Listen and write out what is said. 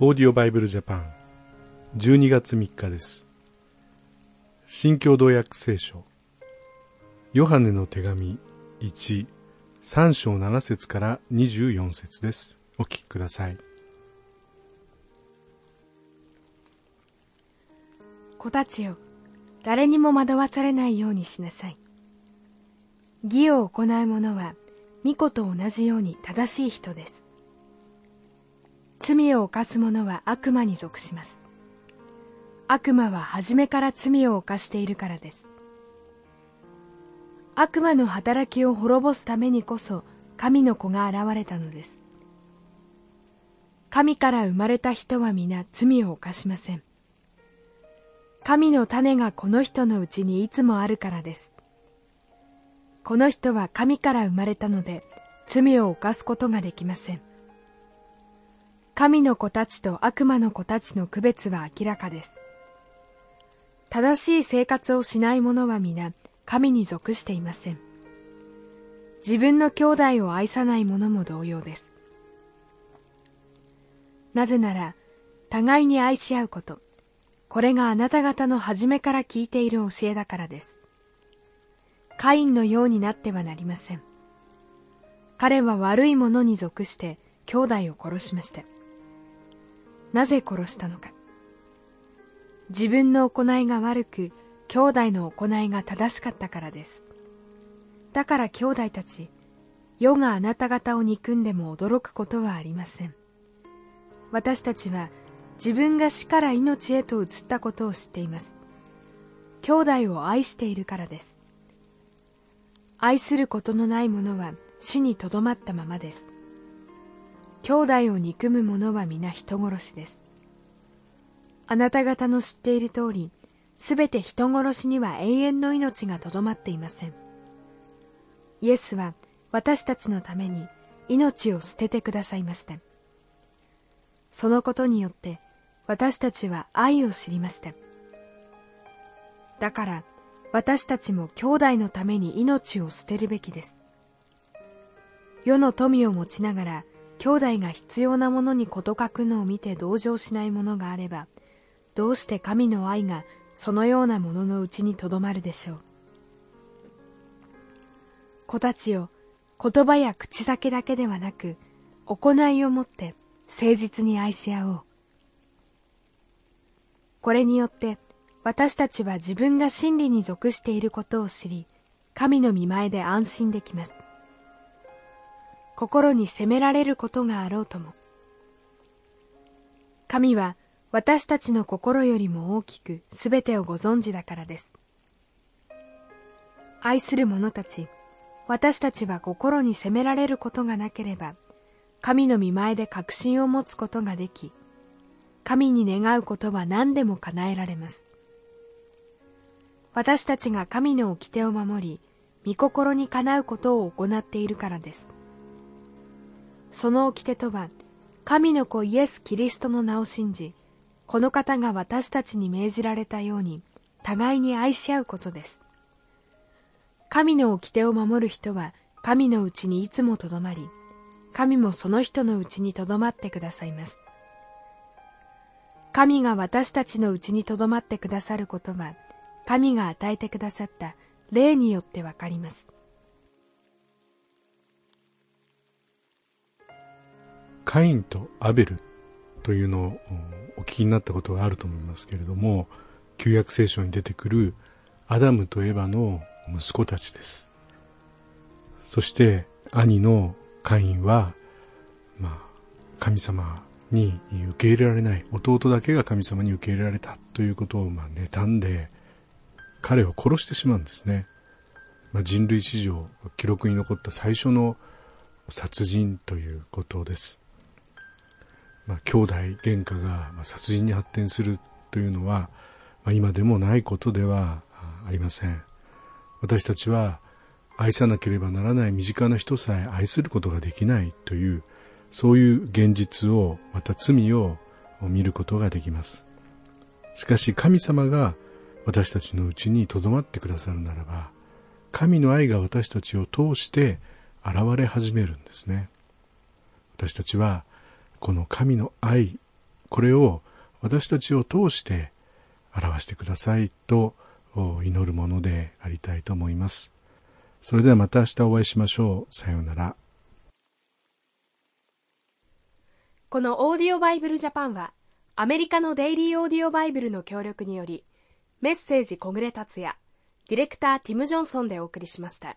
オーディオバイブルジャパン12月3日です。新共同訳聖書。ヨハネの手紙1 3章7節から24節です。お聞きください。子たちよ誰にも惑わされないようにしなさい。義を行う者は御子と同じように正しい人です。罪を犯す者は悪魔に属します。悪魔は初めから罪を犯しているからです。悪魔の働きを滅ぼすためにこそ神の子が現れたのです。神から生まれた人は皆罪を犯しません。神の種がこの人のうちにいつもあるからです。この人は神から生まれたので罪を犯すことができません。神の子たちと悪魔の子たちの区別は明らかです。正しい生活をしない者は皆神に属していません。自分の兄弟を愛さない者も同様です。なぜなら、互いに愛し合うこと、これがあなた方の初めから聞いている教えだからです。カインのようになってはなりません。彼は悪い者に属して兄弟を殺しました。なぜ殺したのか。自分の行いが悪く兄弟の行いが正しかったからです。だから兄弟たち世があなた方を憎んでも驚くことはありません。私たちは自分が死から命へと移ったことを知っています。兄弟を愛しているからです。愛することのない者は死にとどまったままです。兄弟を憎む者は皆人殺しです。あなた方の知っている通り、すべて人殺しには永遠の命がとどまっていません。イエスは私たちのために命を捨ててくださいました。そのことによって私たちは愛を知りました。だから私たちも兄弟のために命を捨てるべきです。世の富を持ちながら兄弟が必要なものに事欠くのを見て同情しないものがあればどうして神の愛がそのようなもののうちにとどまるでしょう。子たちを言葉や口先だけではなく行いをもって誠実に愛し合おう。これによって私たちは自分が真理に属していることを知り神の見前で安心できます。心に責められることがあろうとも。神は私たちの心よりも大きくすべてをご存知だからです。愛する者たち私たちは心に責められることがなければ神の見前で確信を持つことができ神に願うことは何でも叶えられます。私たちが神の掟を守り御心にかなうことを行っているからです。その掟とは神の子イエス・キリストの名を信じこの方が私たちに命じられたように互いに愛し合うことです。神の掟を守る人は神のうちにいつもとどまり神もその人のうちにとどまってくださいます。神が私たちのうちにとどまってくださることは神が与えてくださった霊によってわかります。カインとアベルというのをお聞きになったことがあると思いますけれども旧約聖書に出てくるアダムとエバの息子たちです。そして兄のカインは、まあ、神様に受け入れられない弟だけが神様に受け入れられたということをまあ妬んで彼を殺してしまうんですね、まあ、人類史上記録に残った最初の殺人ということです。まあ、兄弟喧嘩が殺人に発展するというのは、まあ、今でもないことではありません。私たちは愛さなければならない身近な人さえ愛することができないというそういう現実をまた罪を見ることができます。しかし神様が私たちのうちにとどまってくださるならば神の愛が私たちを通して現れ始めるんですね。私たちはこの神の愛これを私たちを通して表してくださいと祈るものでありたいと思います。それではまた明日お会いしましょう。さようなら。このオーディオバイブルジャパンはアメリカのデイリーオーディオバイブルの協力によりメッセージ小暮達也ディレクターティム・ジョンソンでお送りしました。